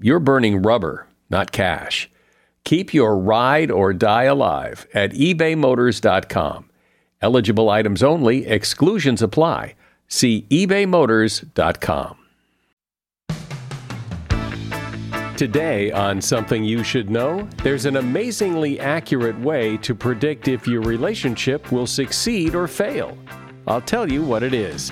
you're burning rubber, not cash. Keep your ride or die alive at ebaymotors.com. Eligible items only, exclusions apply. See ebaymotors.com. Today, on Something You Should Know, there's an amazingly accurate way to predict if your relationship will succeed or fail. I'll tell you what it is.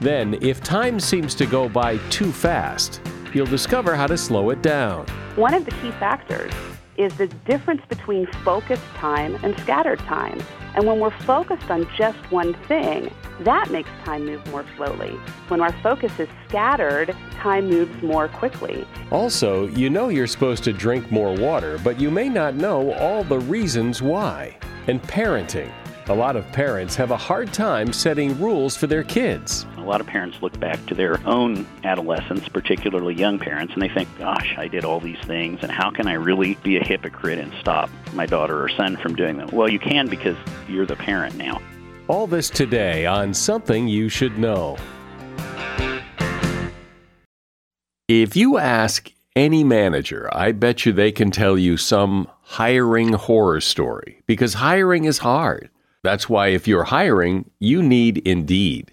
Then, if time seems to go by too fast, you'll discover how to slow it down. One of the key factors is the difference between focused time and scattered time. And when we're focused on just one thing, that makes time move more slowly. When our focus is scattered, time moves more quickly. Also, you know you're supposed to drink more water, but you may not know all the reasons why. And parenting. A lot of parents have a hard time setting rules for their kids. A lot of parents look back to their own adolescence, particularly young parents, and they think, gosh, I did all these things, and how can I really be a hypocrite and stop my daughter or son from doing them? Well, you can because you're the parent now. All this today on Something You Should Know. If you ask any manager, I bet you they can tell you some hiring horror story because hiring is hard. That's why if you're hiring, you need Indeed.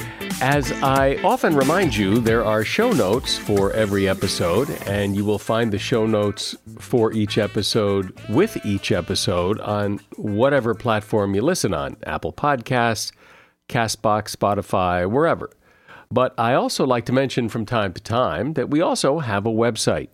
As I often remind you, there are show notes for every episode, and you will find the show notes for each episode with each episode on whatever platform you listen on Apple Podcasts, Castbox, Spotify, wherever. But I also like to mention from time to time that we also have a website.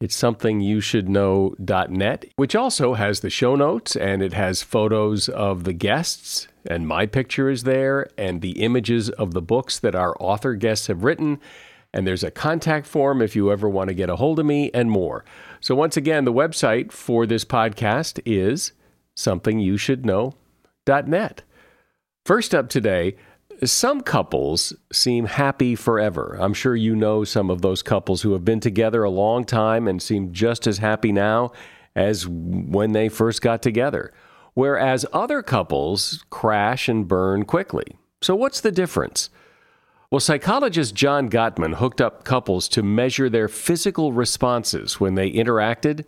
It's somethingyoushouldknow.net, which also has the show notes and it has photos of the guests, and my picture is there, and the images of the books that our author guests have written. And there's a contact form if you ever want to get a hold of me, and more. So, once again, the website for this podcast is somethingyoushouldknow.net. First up today, some couples seem happy forever. I'm sure you know some of those couples who have been together a long time and seem just as happy now as when they first got together. Whereas other couples crash and burn quickly. So, what's the difference? Well, psychologist John Gottman hooked up couples to measure their physical responses when they interacted,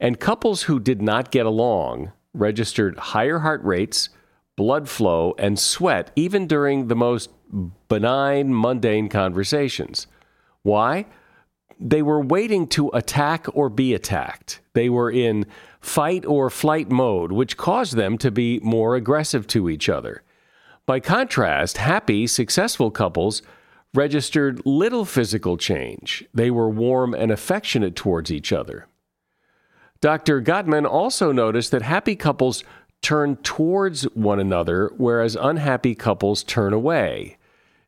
and couples who did not get along registered higher heart rates blood flow, and sweat, even during the most benign, mundane conversations. Why? They were waiting to attack or be attacked. They were in fight or flight mode, which caused them to be more aggressive to each other. By contrast, happy, successful couples registered little physical change. They were warm and affectionate towards each other. Dr. Gottman also noticed that happy couples turn towards one another, whereas unhappy couples turn away.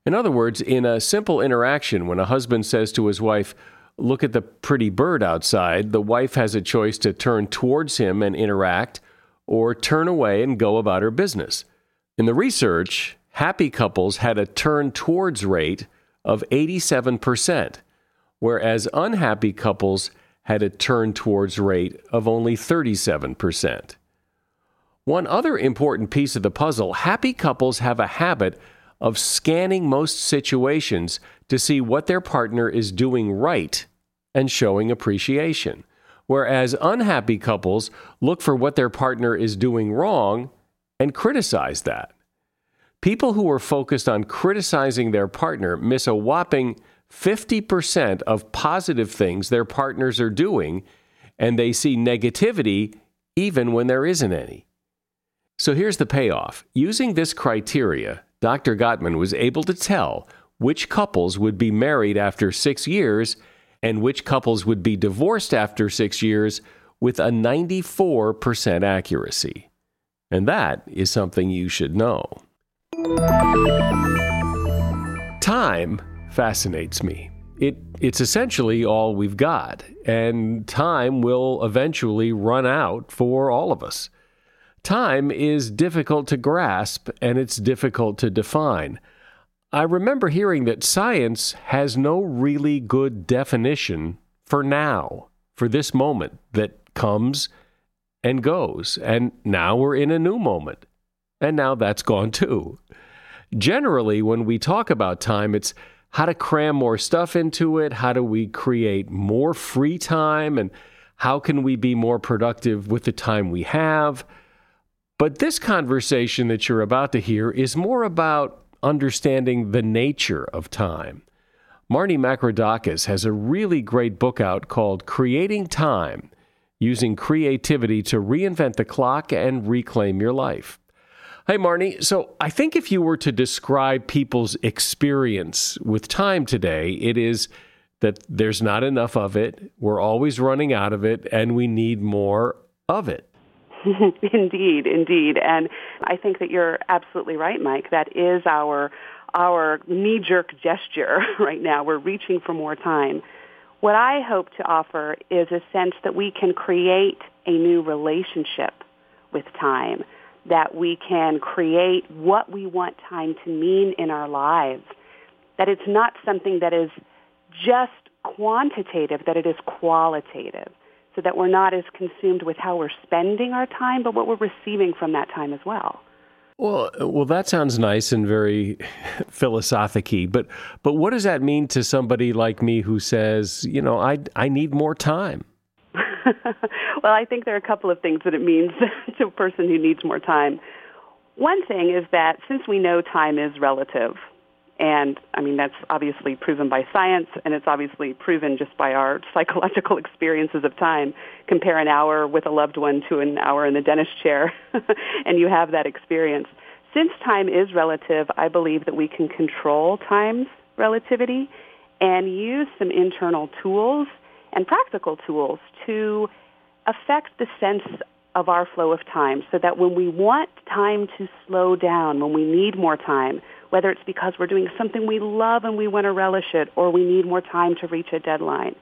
In other words, in a simple interaction, when a husband says to his wife, Look at the pretty bird outside, the wife has a choice to turn towards him and interact, or turn away and go about her business. In the research, happy couples had a turn towards rate of 87%, whereas unhappy couples had a turn towards rate of only 37%. One other important piece of the puzzle happy couples have a habit of scanning most situations to see what their partner is doing right and showing appreciation, whereas unhappy couples look for what their partner is doing wrong and criticize that. People who are focused on criticizing their partner miss a whopping 50% of positive things their partners are doing, and they see negativity even when there isn't any. So here's the payoff. Using this criteria, Dr. Gottman was able to tell which couples would be married after six years and which couples would be divorced after six years with a 94% accuracy. And that is something you should know. Time fascinates me. It, it's essentially all we've got, and time will eventually run out for all of us. Time is difficult to grasp and it's difficult to define. I remember hearing that science has no really good definition for now, for this moment that comes and goes, and now we're in a new moment. And now that's gone too. Generally, when we talk about time, it's how to cram more stuff into it, how do we create more free time, and how can we be more productive with the time we have. But this conversation that you're about to hear is more about understanding the nature of time. Marney Makridakis has a really great book out called Creating Time Using Creativity to Reinvent the Clock and Reclaim Your Life. Hi, Marney. So I think if you were to describe people's experience with time today, it is that there's not enough of it, we're always running out of it, and we need more of it. indeed, indeed. And I think that you're absolutely right, Mike. That is our our knee-jerk gesture right now. We're reaching for more time. What I hope to offer is a sense that we can create a new relationship with time that we can create what we want time to mean in our lives. That it's not something that is just quantitative, that it is qualitative. So that we're not as consumed with how we're spending our time, but what we're receiving from that time as well. Well, well, that sounds nice and very philosophic But, but what does that mean to somebody like me who says, you know, I, I need more time? well, I think there are a couple of things that it means to a person who needs more time. One thing is that since we know time is relative, and I mean that's obviously proven by science, and it's obviously proven just by our psychological experiences of time. Compare an hour with a loved one to an hour in the dentist chair, and you have that experience. Since time is relative, I believe that we can control time's relativity and use some internal tools and practical tools to affect the sense of our flow of time so that when we want time to slow down, when we need more time, whether it's because we're doing something we love and we want to relish it or we need more time to reach a deadline.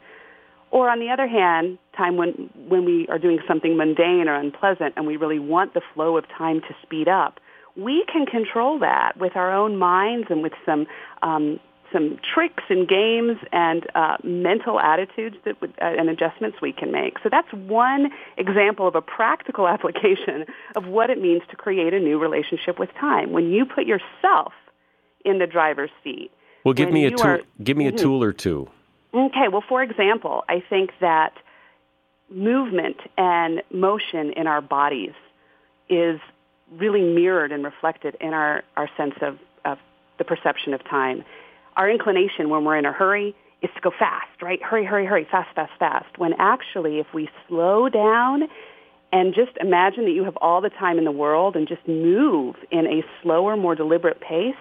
Or on the other hand, time when, when we are doing something mundane or unpleasant and we really want the flow of time to speed up, we can control that with our own minds and with some um, some tricks and games and uh, mental attitudes that would, uh, and adjustments we can make. So that's one example of a practical application of what it means to create a new relationship with time. When you put yourself in the driver's seat. Well, give me a tool. Are, give me a mm-hmm. tool or two. Okay. Well, for example, I think that movement and motion in our bodies is really mirrored and reflected in our, our sense of, of the perception of time our inclination when we're in a hurry is to go fast, right? Hurry, hurry, hurry, fast, fast, fast. When actually, if we slow down and just imagine that you have all the time in the world and just move in a slower, more deliberate pace,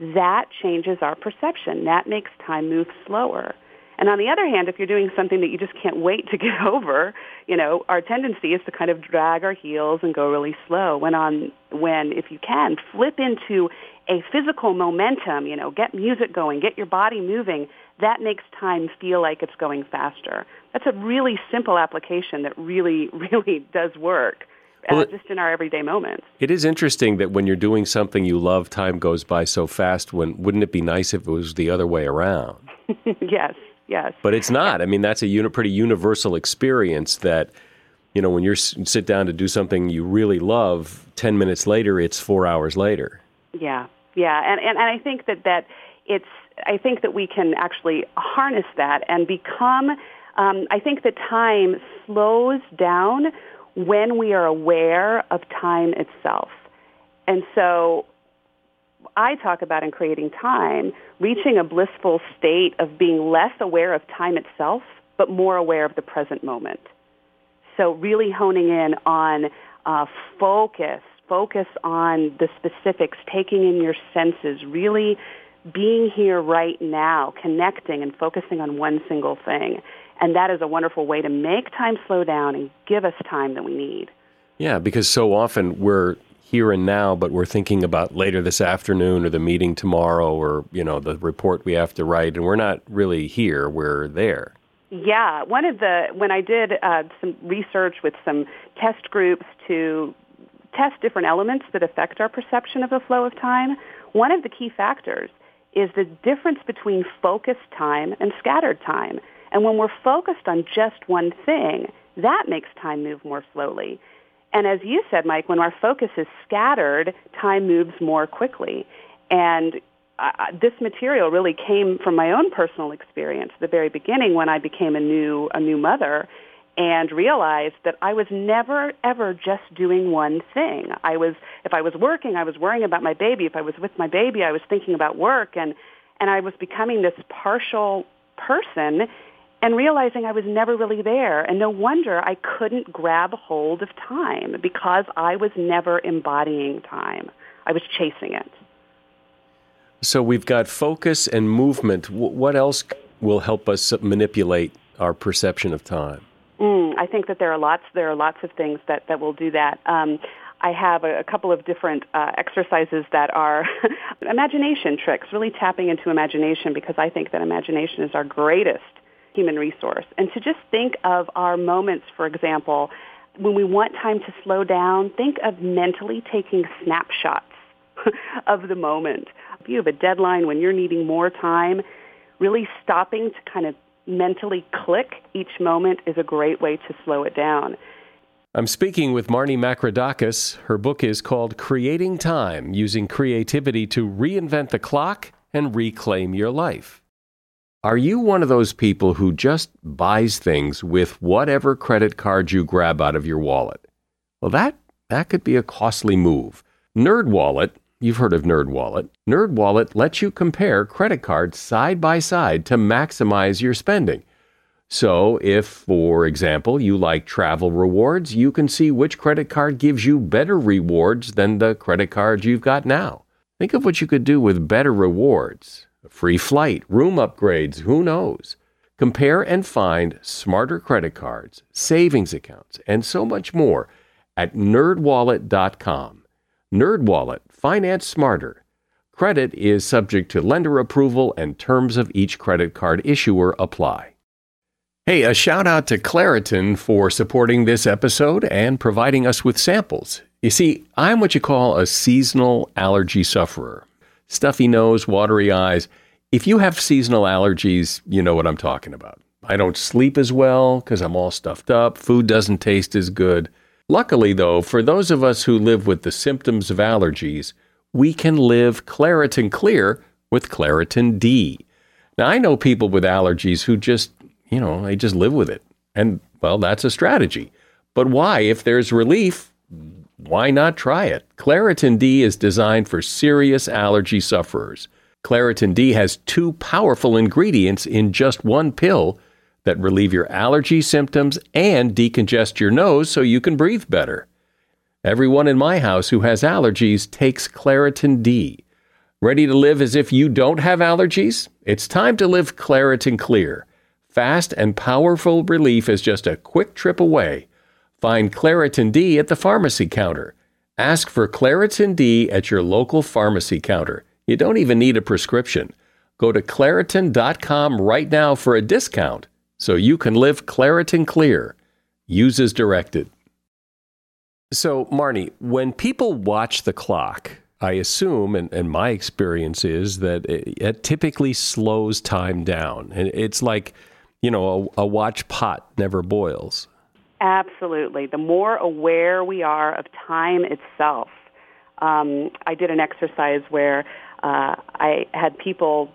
that changes our perception. That makes time move slower. And on the other hand, if you're doing something that you just can't wait to get over, you know, our tendency is to kind of drag our heels and go really slow. When on when if you can flip into a physical momentum, you know, get music going, get your body moving, that makes time feel like it's going faster. That's a really simple application that really really does work. Uh, well, just in our everyday moments. It is interesting that when you're doing something you love, time goes by so fast. When wouldn't it be nice if it was the other way around? yes, yes. But it's not. I mean, that's a uni- pretty universal experience that, you know, when you sit down to do something you really love, 10 minutes later, it's four hours later. Yeah, yeah. And, and, and I think that, that it's, I think that we can actually harness that and become, um, I think that time slows down when we are aware of time itself. And so I talk about in creating time, reaching a blissful state of being less aware of time itself, but more aware of the present moment. So really honing in on uh, focus, focus on the specifics, taking in your senses, really being here right now, connecting and focusing on one single thing. And that is a wonderful way to make time slow down and give us time that we need. Yeah, because so often we're here and now, but we're thinking about later this afternoon or the meeting tomorrow or, you know, the report we have to write, and we're not really here, we're there. Yeah, one of the, when I did uh, some research with some test groups to test different elements that affect our perception of the flow of time, one of the key factors is the difference between focused time and scattered time. And when we're focused on just one thing, that makes time move more slowly. And as you said, Mike, when our focus is scattered, time moves more quickly. And uh, this material really came from my own personal experience the very beginning when I became a new a new mother and realized that I was never ever just doing one thing. I was if I was working, I was worrying about my baby. If I was with my baby, I was thinking about work and and I was becoming this partial person and realizing I was never really there. And no wonder I couldn't grab hold of time because I was never embodying time. I was chasing it. So we've got focus and movement. What else will help us manipulate our perception of time? Mm, I think that there are lots. There are lots of things that that will do that. Um, I have a, a, couple of different uh, exercises that are imagination tricks, really tapping into imagination because I think that imagination is our greatest human resource. And to just think of our moments, for example, when we want time to slow down, think of mentally taking snapshots of the moment. If you have a deadline when you're needing more time, really stopping to kind of mentally click each moment is a great way to slow it down. I'm speaking with Marney Makridakis. Her book is called Creating Time Using Creativity to Reinvent the Clock and Reclaim Your Life. Are you one of those people who just buys things with whatever credit card you grab out of your wallet? Well, that, that could be a costly move. NerdWallet, you've heard of NerdWallet. NerdWallet lets you compare credit cards side by side to maximize your spending. So, if, for example, you like travel rewards, you can see which credit card gives you better rewards than the credit card you've got now. Think of what you could do with better rewards free flight, room upgrades, who knows? Compare and find smarter credit cards, savings accounts, and so much more at nerdwallet.com. NerdWallet, finance smarter. Credit is subject to lender approval and terms of each credit card issuer apply. Hey, a shout out to Claritin for supporting this episode and providing us with samples. You see, I'm what you call a seasonal allergy sufferer stuffy nose, watery eyes. If you have seasonal allergies, you know what I'm talking about. I don't sleep as well because I'm all stuffed up. Food doesn't taste as good. Luckily, though, for those of us who live with the symptoms of allergies, we can live Claritin Clear with Claritin D. Now, I know people with allergies who just, you know, they just live with it. And, well, that's a strategy. But why? If there's relief, why not try it? Claritin D is designed for serious allergy sufferers. Claritin D has two powerful ingredients in just one pill that relieve your allergy symptoms and decongest your nose so you can breathe better. Everyone in my house who has allergies takes Claritin D. Ready to live as if you don't have allergies? It's time to live Claritin Clear. Fast and powerful relief is just a quick trip away. Find Claritin D at the pharmacy counter. Ask for Claritin D at your local pharmacy counter. You don't even need a prescription. Go to Claritin.com right now for a discount so you can live Claritin Clear. Use as directed. So, Marney, when people watch the clock, I assume, and, and my experience is that it, it, typically slows time down. And it's like, you know, a, a watch pot never boils. Absolutely. The more aware we are of time itself. Um, I did an exercise where uh, I had people,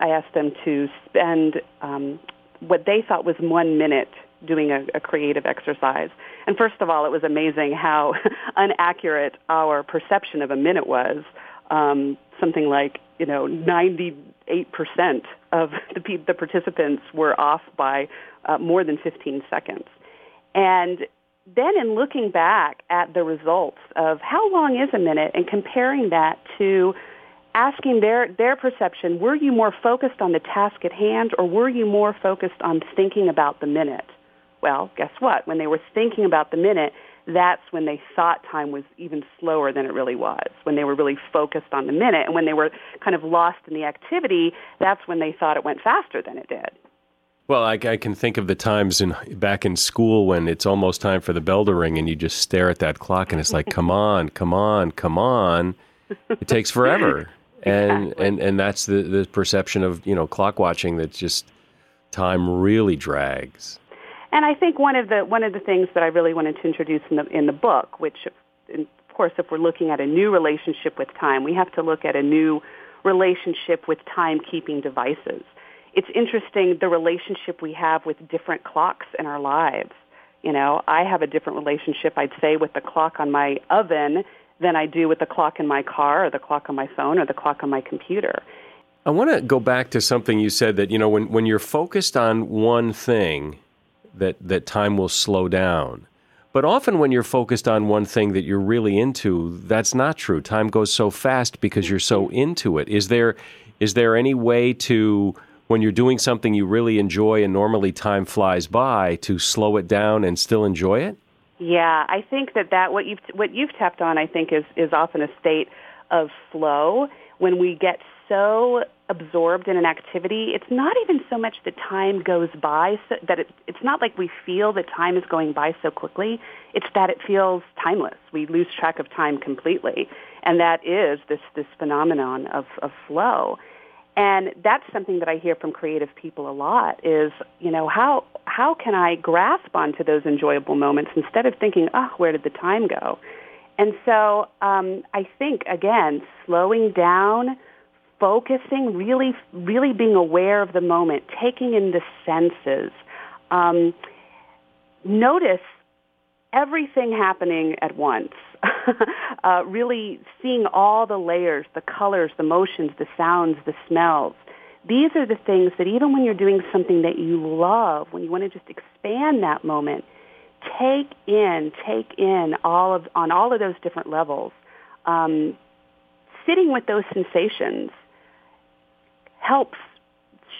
I asked them to spend um, what they thought was one minute doing a, a creative exercise. And first of all, it was amazing how inaccurate our perception of a minute was. Um, something like, you know, 98% of the, the participants were off by uh, more than 15 seconds. And then in looking back at the results of how long is a minute and comparing that to asking their, their perception, were you more focused on the task at hand or were you more focused on thinking about the minute? Well, guess what? When they were thinking about the minute, that's when they thought time was even slower than it really was. When they were really focused on the minute, and when they were kind of lost in the activity, that's when they thought it went faster than it did. Well, I, I, can think of the times in back in school when it's almost time for the bell to ring, and you just stare at that clock, and it's like, "Come on, come on, come on!" It takes forever, and exactly. and and that's the the perception of you know clock watching that just time really drags. And I think one of the one of the things that I really wanted to introduce in the in the book, which of course, if we're looking at a new relationship with time, we have to look at a new relationship with timekeeping devices. It's interesting the relationship we have with different clocks in our lives. You know, I have a different relationship, I'd say, with the clock on my oven than I do with the clock in my car or the clock on my phone or the clock on my computer. I want to go back to something you said that, you know, when, when you're focused on one thing, that, that time will slow down. But often when you're focused on one thing that you're really into, that's not true. Time goes so fast because you're so mm-hmm. into it. Is there is there any way to when you're doing something you really enjoy and normally time flies by to slow it down and still enjoy it? Yeah, I think that, that what you've what you've tapped on I think is is often a state of flow when we get so absorbed in an activity, it's not even so much that time goes by, so, that it, it's not like we feel that time is going by so quickly. It's that it feels timeless. We lose track of time completely. And that is this, this phenomenon of, of flow. And that's something that I hear from creative people a lot is, you know, how, how can I grasp onto those enjoyable moments instead of thinking, oh, where did the time go? And so um, I think, again, slowing down, focusing, really, really being aware of the moment, taking in the senses. Um, notice everything happening at once. uh, really seeing all the layers, the colors, the motions, the sounds, the smells. These are the things that even when you're doing something that you love, when you want to just expand that moment, take in, take in all of on all of those different levels. Um, sitting with those sensations helps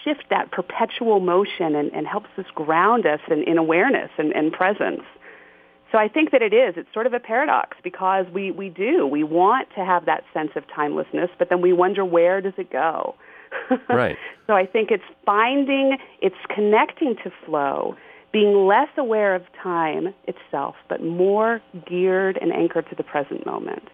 shift that perpetual motion and, and helps us ground us in, in awareness and, and presence. So I think that it is. It's sort of a paradox because we, we do. We want to have that sense of timelessness, but then we wonder where does it go? right. So I think it's finding, it's connecting to flow, being less aware of time itself, but more geared and anchored to the present moment.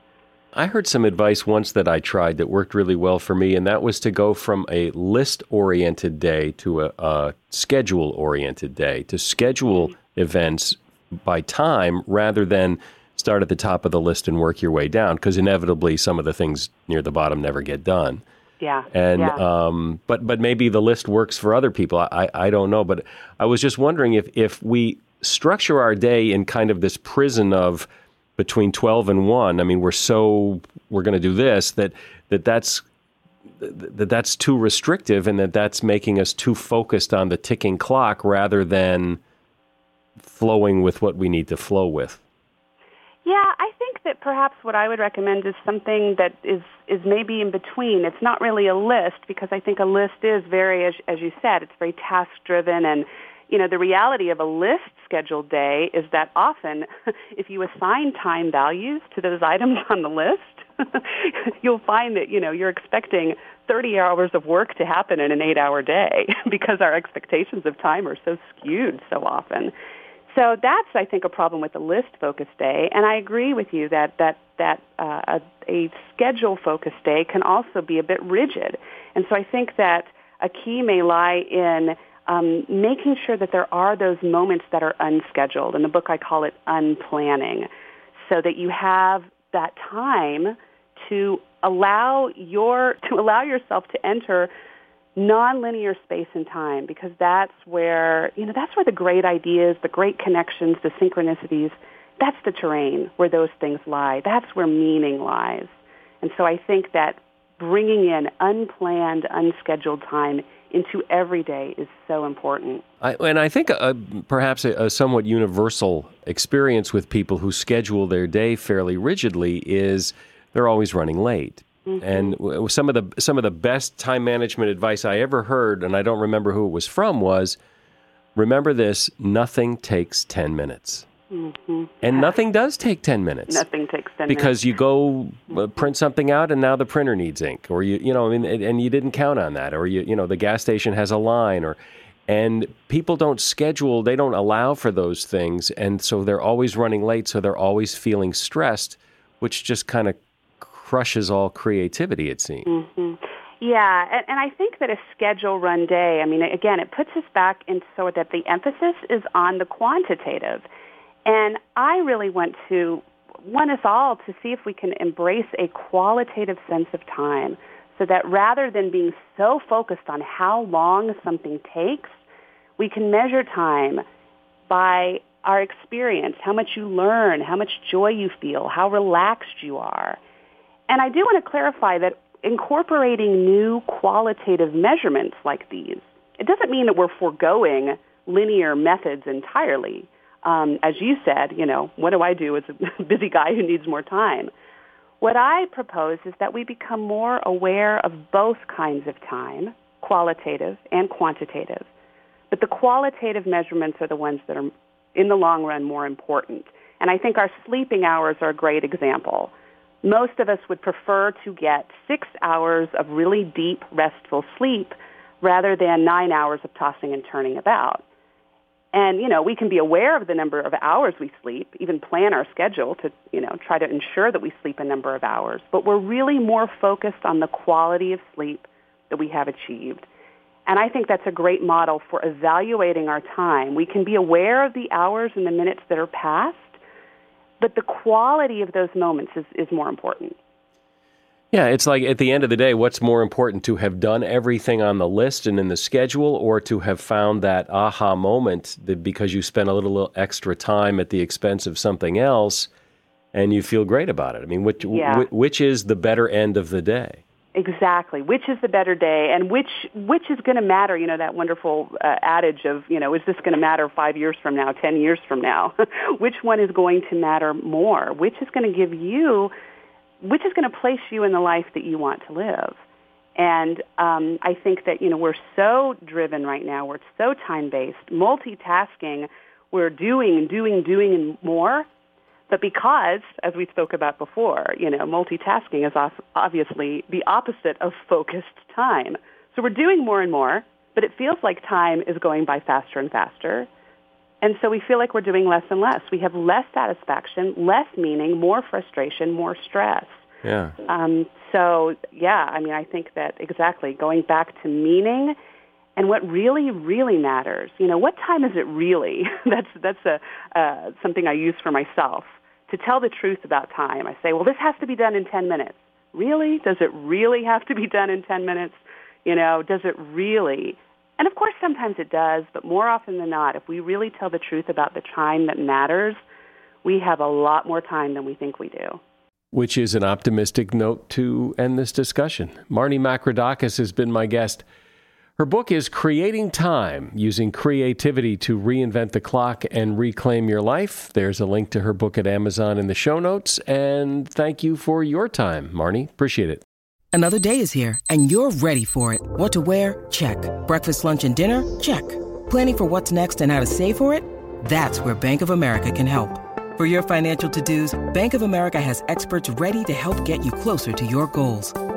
I heard some advice once that I tried that worked really well for me, and that was to go from a list oriented day to a, a schedule oriented day, to schedule mm-hmm. events by time rather than start at the top of the list and work your way down, because inevitably some of the things near the bottom never get done. Yeah. And yeah. Um, but but maybe the list works for other people. I, I don't know. But I was just wondering if if we structure our day in kind of this prison of between 12 and 1 i mean we're so we're going to do this that that that's that that's too restrictive and that that's making us too focused on the ticking clock rather than flowing with what we need to flow with yeah i think that perhaps what I would recommend is something that is is maybe in between. It's not really a list because I think a list is very, as, as you said, it's very task driven and you know, the reality of a list scheduled day is that often if you assign time values to those items on the list, you'll find that, you know, you're expecting 30 hours of work to happen in an eight hour day because our expectations of time are so skewed so often. So that's, I think, a problem with the list focused day. And I agree with you that that that uh, a, a schedule focused day can also be a bit rigid. And so I think that a key may lie in um, making sure that there are those moments that are unscheduled. In the book, I call it unplanning, so that you have that time to allow your to allow yourself to enter nonlinear space and time because that's where you know that's where the great ideas, the great connections, the synchronicities, that's the terrain where those things lie. That's where meaning lies. And so I think that bringing in unplanned, unscheduled time into every day is so important. I, and I think a, perhaps a, a, somewhat universal experience with people who schedule their day fairly rigidly is they're always running late. Mm-hmm. And some of the some of the best time management advice I ever heard, and I don't remember who it was from, was remember this: nothing takes ten minutes. Mm-hmm. And nothing does take 10 minutes. Nothing takes 10 because minutes. you go uh, print something out and now the printer needs ink or you you know I mean and you didn't count on that or you you know the gas station has a line or and people don't schedule, they don't allow for those things and so they're always running late so they're always feeling stressed which just kind of crushes all creativity it seems. Mm-hmm. Yeah, and, and I think that a schedule run day, I mean, again, it puts us back in so that the emphasis is on the quantitative. And I really want to want us all to see if we can embrace a qualitative sense of time so that rather than being so focused on how long something takes, we can measure time by our experience, how much you learn, how much joy you feel, how relaxed you are. And I do want to clarify that incorporating new qualitative measurements like these, it doesn't mean that we're foregoing linear methods entirely um, as you said, you know, what do I do as a busy guy who needs more time? What I propose is that we become more aware of both kinds of time, qualitative and quantitative. But the qualitative measurements are the ones that are, in the long run, more important. And I think our sleeping hours are a great example. Most of us would prefer to get six hours of really deep, restful sleep rather than nine hours of tossing and turning about. And, you know, we can be aware of the number of hours we sleep, even plan our schedule to, you know, try to ensure that we sleep a number of hours. But we're really more focused on the quality of sleep that we have achieved. And I think that's a great model for evaluating our time. We can be aware of the hours and the minutes that are passed, but the quality of those moments is, is more important. Yeah, it's like at the end of the day, what's more important to have done everything on the list and in the schedule, or to have found that aha moment that because you spent a little extra time at the expense of something else and you feel great about it? I mean, which, yeah. which is the better end of the day? Exactly. Which is the better day, and which which is going to matter? You know that wonderful uh, adage of you know is this going to matter five years from now, ten years from now? which one is going to matter more? Which is going to give you which is going to place you in the life that you want to live. And um, I think that you know we're so driven right now. We're so time based, multitasking. We're doing, doing, doing, and more. But because, as we spoke about before, you know, multitasking is obviously the opposite of focused time. So we're doing more and more, but it feels like time is going by faster and faster. And so we feel like we're doing less and less. We have less satisfaction, less meaning, more frustration, more stress. Yeah. Um, so, yeah, I mean, I think that exactly going back to meaning and what really, really matters. You know, what time is it really? that's that's a uh, something I use for myself to tell the truth about time. I say, well, this has to be done in 10 minutes. Really? Does it really have to be done in 10 minutes? You know, does it really? And of course, sometimes it does, but more often than not, if we really tell the truth about the time that matters, we have a lot more time than we think we do. Which is an optimistic note to end this discussion. Marney Makridakis has been my guest. Her book is Creating Time Using Creativity to Reinvent the Clock and Reclaim Your Life. There's a link to her book at Amazon in the show notes. And thank you for your time, Marney. Appreciate it. Another day is here, and you're ready for it. What to wear? Check. Breakfast, lunch, and dinner? Check. Planning for what's next and how to save for it? That's where Bank of America can help. For your financial to dos, Bank of America has experts ready to help get you closer to your goals.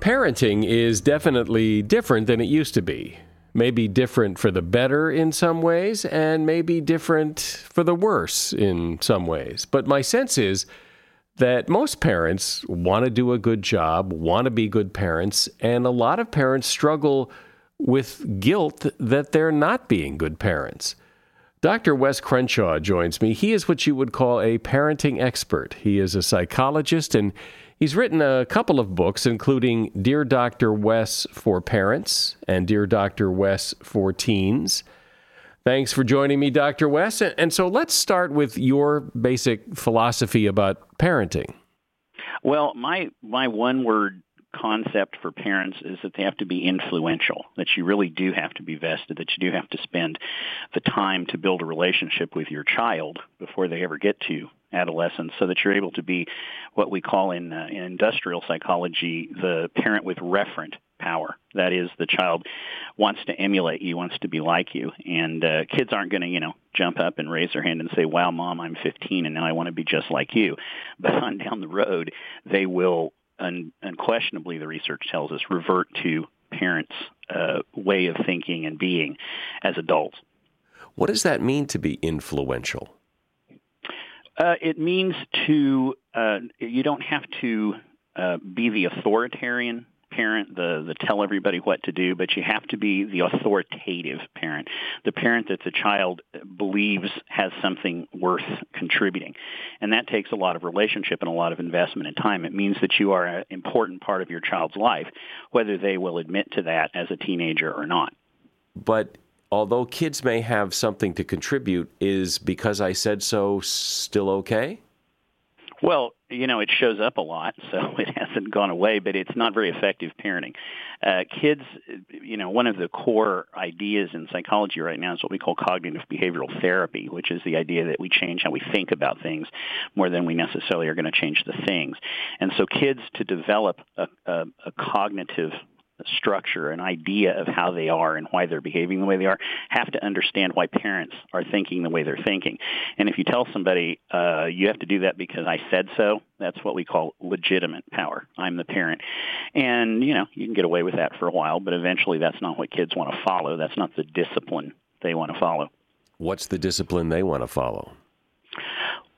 Parenting is definitely different than it used to be. Maybe different for the better in some ways, and maybe different for the worse in some ways. But my sense is that most parents want to do a good job, want to be good parents, and a lot of parents struggle with guilt that they're not being good parents. Dr. Wes Crenshaw joins me. He is what you would call a parenting expert. He is a psychologist and he's written a couple of books, including Dear Dr. Wes for Parents and Dear Dr. Wes for Teens. Thanks for joining me, Dr. Wes. And so let's start with your basic philosophy about parenting. Well, my my one word concept for parents is that they have to be influential, that you really do have to be vested, that you do have to spend the time to build a relationship with your child before they ever get to adolescence so that you're able to be what we call in, uh, in industrial psychology the parent with referent power. That is, the child wants to emulate you, wants to be like you, and uh, kids aren't going to, you know, jump up and raise their hand and say, "Wow, mom, I'm 15 and now I want to be just like you." But on down the road, they will un- unquestionably, the research tells us, revert to parents' uh, way of thinking and being as adults. What does that mean to be influential? Uh, it means to uh, you don't have to uh, be the authoritarian parent, the the tell everybody what to do, but you have to be the authoritative parent, the parent that the child believes has something worth contributing, and that takes a lot of relationship and a lot of investment and time. It means that you are an important part of your child's life, whether they will admit to that as a teenager or not. But although kids may have something to contribute, is because I said so still okay? Well, you know, it shows up a lot, so it hasn't gone away, but it's not very effective parenting. Uh, kids, you know, one of the core ideas in psychology right now is what we call cognitive behavioral therapy, which is the idea that we change how we think about things more than we necessarily are going to change the things. And so kids to develop a, a, a cognitive structure, an idea of how they are and why they're behaving the way they are, have to understand why parents are thinking the way they're thinking. And if you tell somebody, uh, you have to do that because I said so, that's what we call legitimate power. I'm the parent. And, you know, you can get away with that for a while, but eventually that's not what kids want to follow. That's not the discipline they want to follow. What's the discipline they want to follow?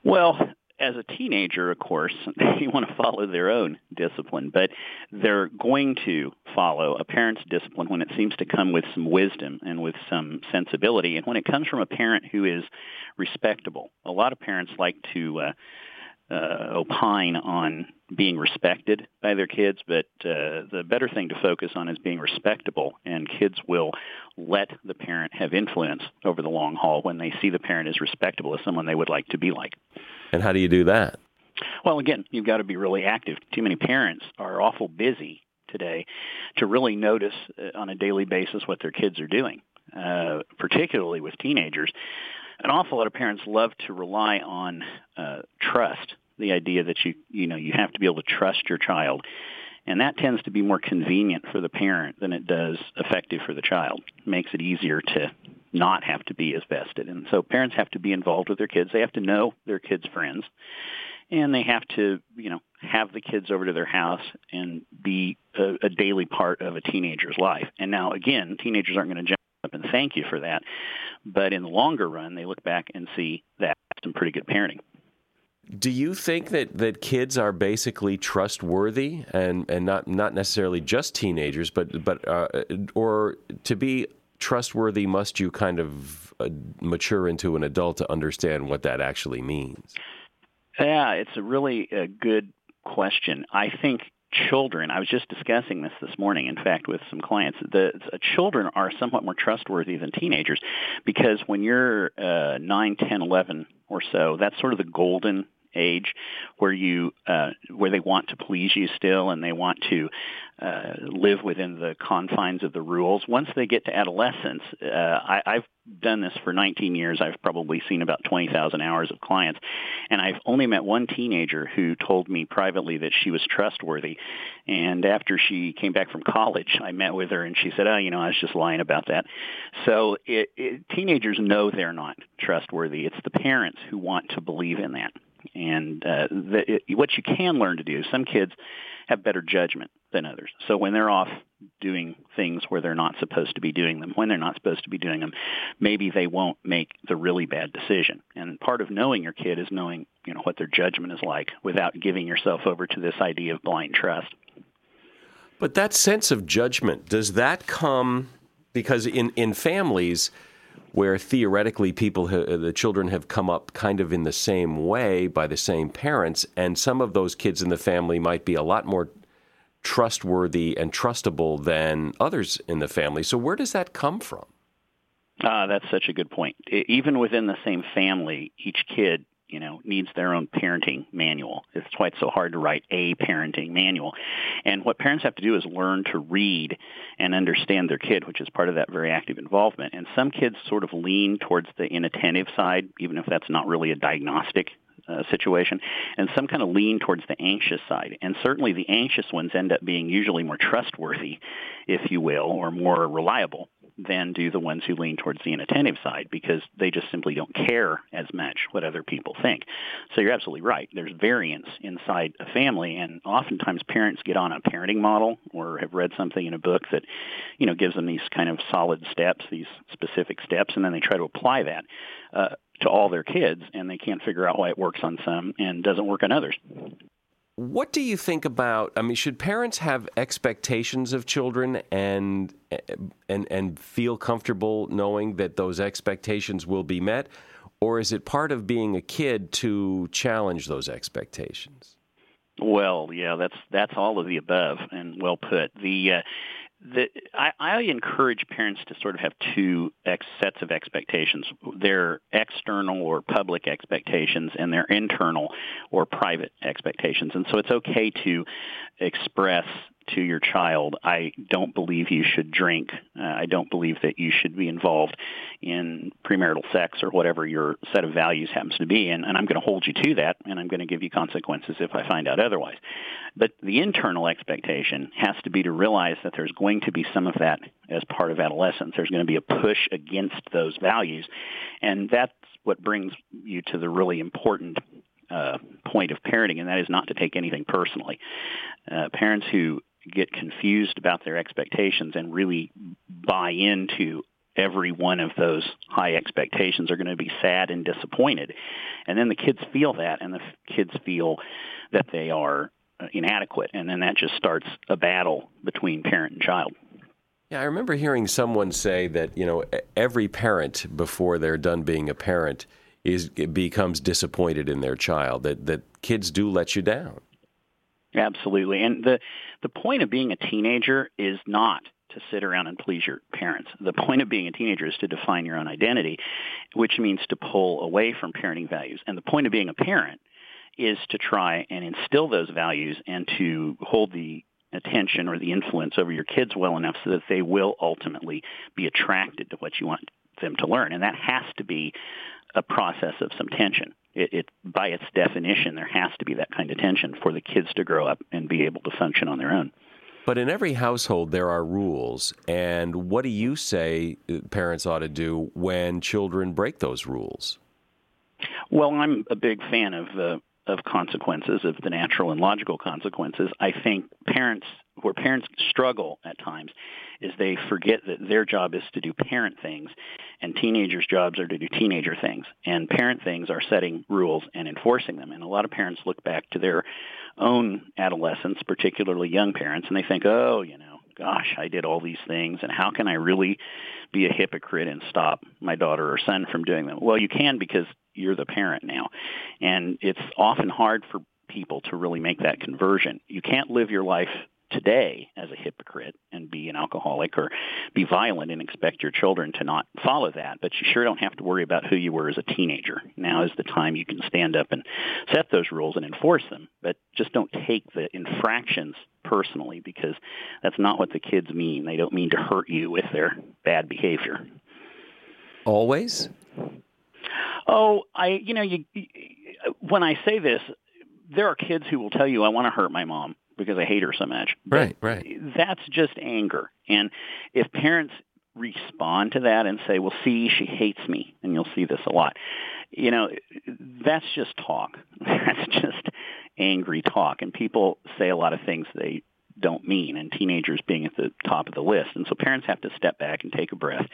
Well, as a teenager, of course, they want to follow their own discipline, but they're going to follow a parent's discipline when it seems to come with some wisdom and with some sensibility, and when it comes from a parent who is respectable. A lot of parents like to uh, uh, opine on being respected by their kids, but uh, the better thing to focus on is being respectable, and kids will let the parent have influence over the long haul when they see the parent as respectable as someone they would like to be like. And how do you do that? Well, again, you've got to be really active. Too many parents are awful busy today to really notice uh, on a daily basis what their kids are doing, uh, particularly with teenagers. An awful lot of parents love to rely on uh, trust the idea that you you know you have to be able to trust your child and that tends to be more convenient for the parent than it does effective for the child it makes it easier to not have to be as vested and so parents have to be involved with their kids they have to know their kids friends and they have to you know have the kids over to their house and be a, a daily part of a teenager's life. And now, again, teenagers aren't going to jump up and thank you for that. But in the longer run, they look back and see that some pretty good parenting. Do you think that, that kids are basically trustworthy and, and not not necessarily just teenagers, but but uh, or to be trustworthy, must you kind of uh, mature into an adult to understand what that actually means? Yeah, it's a really a good question. I think children, I was just discussing this this morning, in fact, with some clients, the uh, children are somewhat more trustworthy than teenagers because when you're uh, 9, 10, 11 or so, that's sort of the golden age where you uh, where they want to please you still and they want to uh, live within the confines of the rules. Once they get to adolescence, uh, I've done this for 19 years. I've probably seen about 20,000 hours of clients, and I've only met one teenager who told me privately that she was trustworthy. And after she came back from college, I met with her, and she said, "Oh, you know, I was just lying about that." So it, it, teenagers know they're not trustworthy. It's the parents who want to believe in that. And uh, the, it, what you can learn to do, some kids have better judgment than others. So when they're off doing things where they're not supposed to be doing them, when they're not supposed to be doing them, maybe they won't make the really bad decision. And part of knowing your kid is knowing, you know, what their judgment is like without giving yourself over to this idea of blind trust. But that sense of judgment, does that come because in, in families, where theoretically people, ha- the children have come up kind of in the same way by the same parents, and some of those kids in the family might be a lot more trustworthy and trustable than others in the family. So where does that come from? Uh, that's such a good point. Even within the same family, each kid you know, needs their own parenting manual. It's why it's so hard to write a parenting manual. And what parents have to do is learn to read and understand their kid, which is part of that very active involvement. And some kids sort of lean towards the inattentive side, even if that's not really a diagnostic uh, situation, and some kind of lean towards the anxious side. And certainly the anxious ones end up being usually more trustworthy, if you will, or more reliable than do the ones who lean towards the inattentive side because they just simply don't care as much what other people think. So you're absolutely right. There's variance inside a family and oftentimes parents get on a parenting model or have read something in a book that, you know, gives them these kind of solid steps, these specific steps, and then they try to apply that. Uh, to all their kids and they can't figure out why it works on some and doesn't work on others. What do you think about? I mean, should parents have expectations of children and and and feel comfortable knowing that those expectations will be met, or is it part of being a kid to challenge those expectations? Well, yeah, that's that's all of the above, and well put. The uh, the, I, I encourage parents to sort of have two ex, sets of expectations. Their external or public expectations and their internal or private expectations. And so it's okay to express to your child, I don't believe you should drink. Uh, I don't believe that you should be involved in premarital sex or whatever your set of values happens to be. And, and I'm going to hold you to that, and I'm going to give you consequences if I find out otherwise. But the internal expectation has to be to realize that there's going to be some of that as part of adolescence. There's going to be a push against those values. And that's what brings you to the really important uh, point of parenting, and that is not to take anything personally. Uh, parents who get confused about their expectations and really buy into every one of those high expectations are going to be sad and disappointed. And then the kids feel that and the kids feel that they are uh, inadequate and then that just starts a battle between parent and child. Yeah, I remember hearing someone say that, you know, every parent before they're done being a parent is becomes disappointed in their child that that kids do let you down. Absolutely. And the the point of being a teenager is not to sit around and please your parents. The point of being a teenager is to define your own identity, which means to pull away from parenting values. And the point of being a parent is to try and instill those values and to hold the attention or the influence over your kids well enough so that they will ultimately be attracted to what you want them to learn. And that has to be a process of some tension. It, it, by its definition, there has to be that kind of tension for the kids to grow up and be able to function on their own. But in every household, there are rules. And what do you say uh, parents ought to do when children break those rules? Well, I'm a big fan of the of consequences, of the natural and logical consequences. I think parents, where parents struggle at times, is they forget that their job is to do parent things, and teenagers' jobs are to do teenager things. And parent things are setting rules and enforcing them. And a lot of parents look back to their own adolescence, particularly young parents, and they think, oh, you know, gosh, I did all these things, and how can I really be a hypocrite and stop my daughter or son from doing them? Well, you can because you're the parent now. And it's often hard for people to really make that conversion. You can't live your life today as a hypocrite and be an alcoholic or be violent and expect your children to not follow that, but you sure don't have to worry about who you were as a teenager. Now is the time you can stand up and set those rules and enforce them, but just don't take the infractions personally because that's not what the kids mean. They don't mean to hurt you with their bad behavior. Always? Oh, I you know, you when I say this, there are kids who will tell you I want to hurt my mom because I hate her so much. But right, right. That's just anger. And if parents respond to that and say, well, see, she hates me, and you'll see this a lot, you know, that's just talk. That's just angry talk. And people say a lot of things they don't mean, and teenagers being at the top of the list. And so parents have to step back and take a breath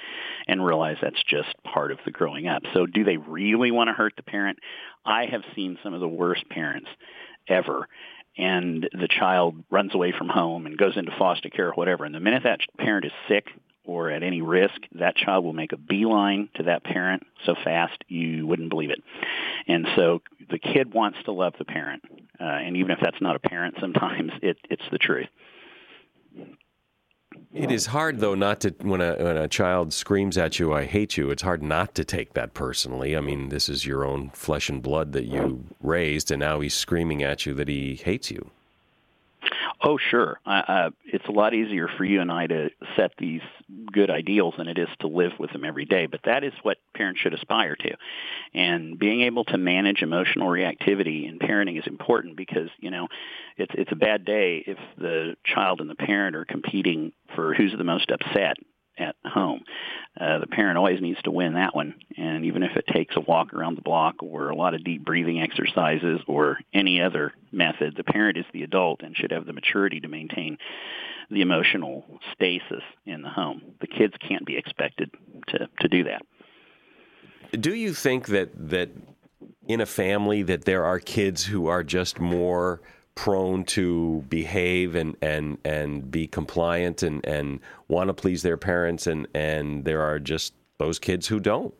and realize that's just part of the growing up. So do they really want to hurt the parent? I have seen some of the worst parents ever and the child runs away from home and goes into foster care or whatever. And the minute that parent is sick or at any risk, that child will make a beeline to that parent so fast you wouldn't believe it. And so the kid wants to love the parent. Uh, and even if that's not a parent, sometimes it, it's the truth. It is hard though not to when a when a child screams at you, "I hate you." It's hard not to take that personally. I mean, this is your own flesh and blood that you raised, and now he's screaming at you that he hates you. Oh, sure. Uh, it's a lot easier for you and I to set these good ideals than it is to live with them every day. But that is what parents should aspire to. And being able to manage emotional reactivity in parenting is important because, you know, it's it's a bad day if the child and the parent are competing for who's the most upset at home. Uh, the parent always needs to win that one. And even if it takes a walk around the block or a lot of deep breathing exercises or any other method, the parent is the adult and should have the maturity to maintain the emotional stasis in the home. The kids can't be expected to, to do that. Do you think that, that in a family that there are kids who are just more prone to behave and and and be compliant and and want to please their parents and and there are just those kids who don't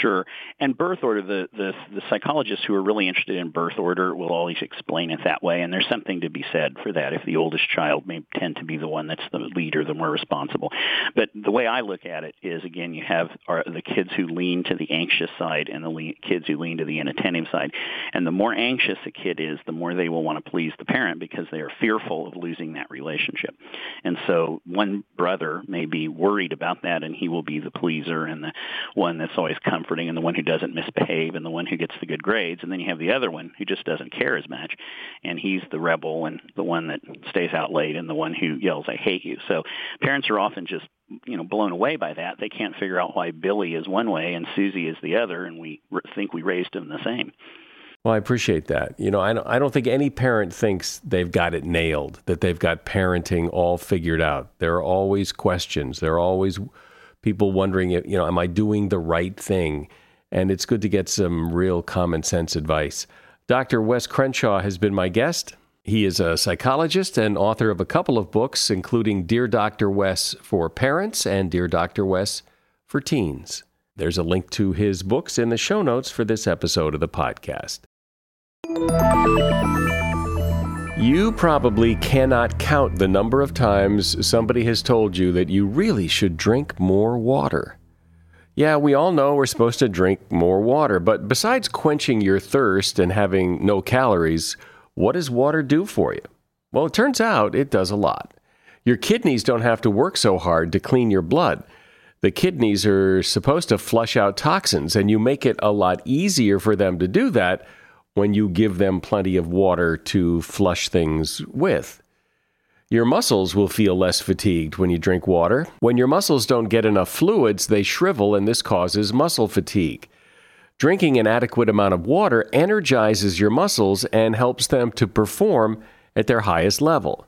Sure. And birth order, the, the, the psychologists who are really interested in birth order will always explain it that way. And there's something to be said for that. If the oldest child may tend to be the one that's the leader, the more responsible. But the way I look at it is, again, you have are the kids who lean to the anxious side and the le- kids who lean to the inattentive side. And the more anxious a kid is, the more they will want to please the parent because they are fearful of losing that relationship. And so one brother may be worried about that and he will be the pleaser and the one that's always comforting and the one who doesn't misbehave and the one who gets the good grades. And then you have the other one who just doesn't care as much. And he's the rebel and the one that stays out late and the one who yells, I hate you. So parents are often just, you know, blown away by that. They can't figure out why Billy is one way and Susie is the other. And we think we raised them the same. Well, I appreciate that. You know, I don't, I don't think any parent thinks they've got it nailed, that they've got parenting all figured out. There are always questions. There are always people wondering, you know, am I doing the right thing? And it's good to get some real common sense advice. Dr. Wes Crenshaw has been my guest. He is a psychologist and author of a couple of books, including Dear Dr. Wes for Parents and Dear Dr. Wes for Teens. There's a link to his books in the show notes for this episode of the podcast. You probably cannot count the number of times somebody has told you that you really should drink more water. Yeah, we all know we're supposed to drink more water, but besides quenching your thirst and having no calories, what does water do for you? Well, it turns out it does a lot. Your kidneys don't have to work so hard to clean your blood. The kidneys are supposed to flush out toxins, and you make it a lot easier for them to do that when you give them plenty of water to flush things with. Your muscles will feel less fatigued when you drink water. When your muscles don't get enough fluids, they shrivel, and this causes muscle fatigue. Drinking an adequate amount of water energizes your muscles and helps them to perform at their highest level.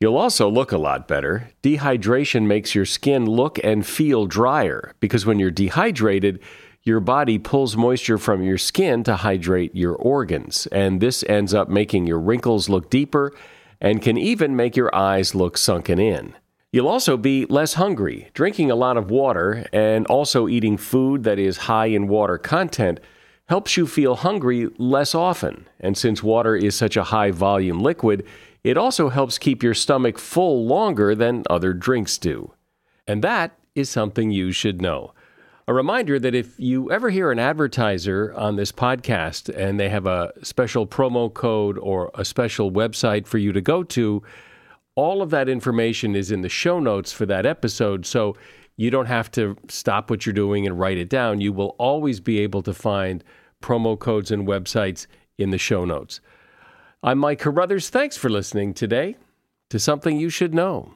You'll also look a lot better. Dehydration makes your skin look and feel drier because when you're dehydrated, your body pulls moisture from your skin to hydrate your organs, and this ends up making your wrinkles look deeper and can even make your eyes look sunken in. You'll also be less hungry. Drinking a lot of water and also eating food that is high in water content helps you feel hungry less often. And since water is such a high volume liquid, it also helps keep your stomach full longer than other drinks do. And that is something you should know. A reminder that if you ever hear an advertiser on this podcast and they have a special promo code or a special website for you to go to, all of that information is in the show notes for that episode. So you don't have to stop what you're doing and write it down. You will always be able to find promo codes and websites in the show notes. I'm Mike Carruthers. Thanks for listening today to Something You Should Know.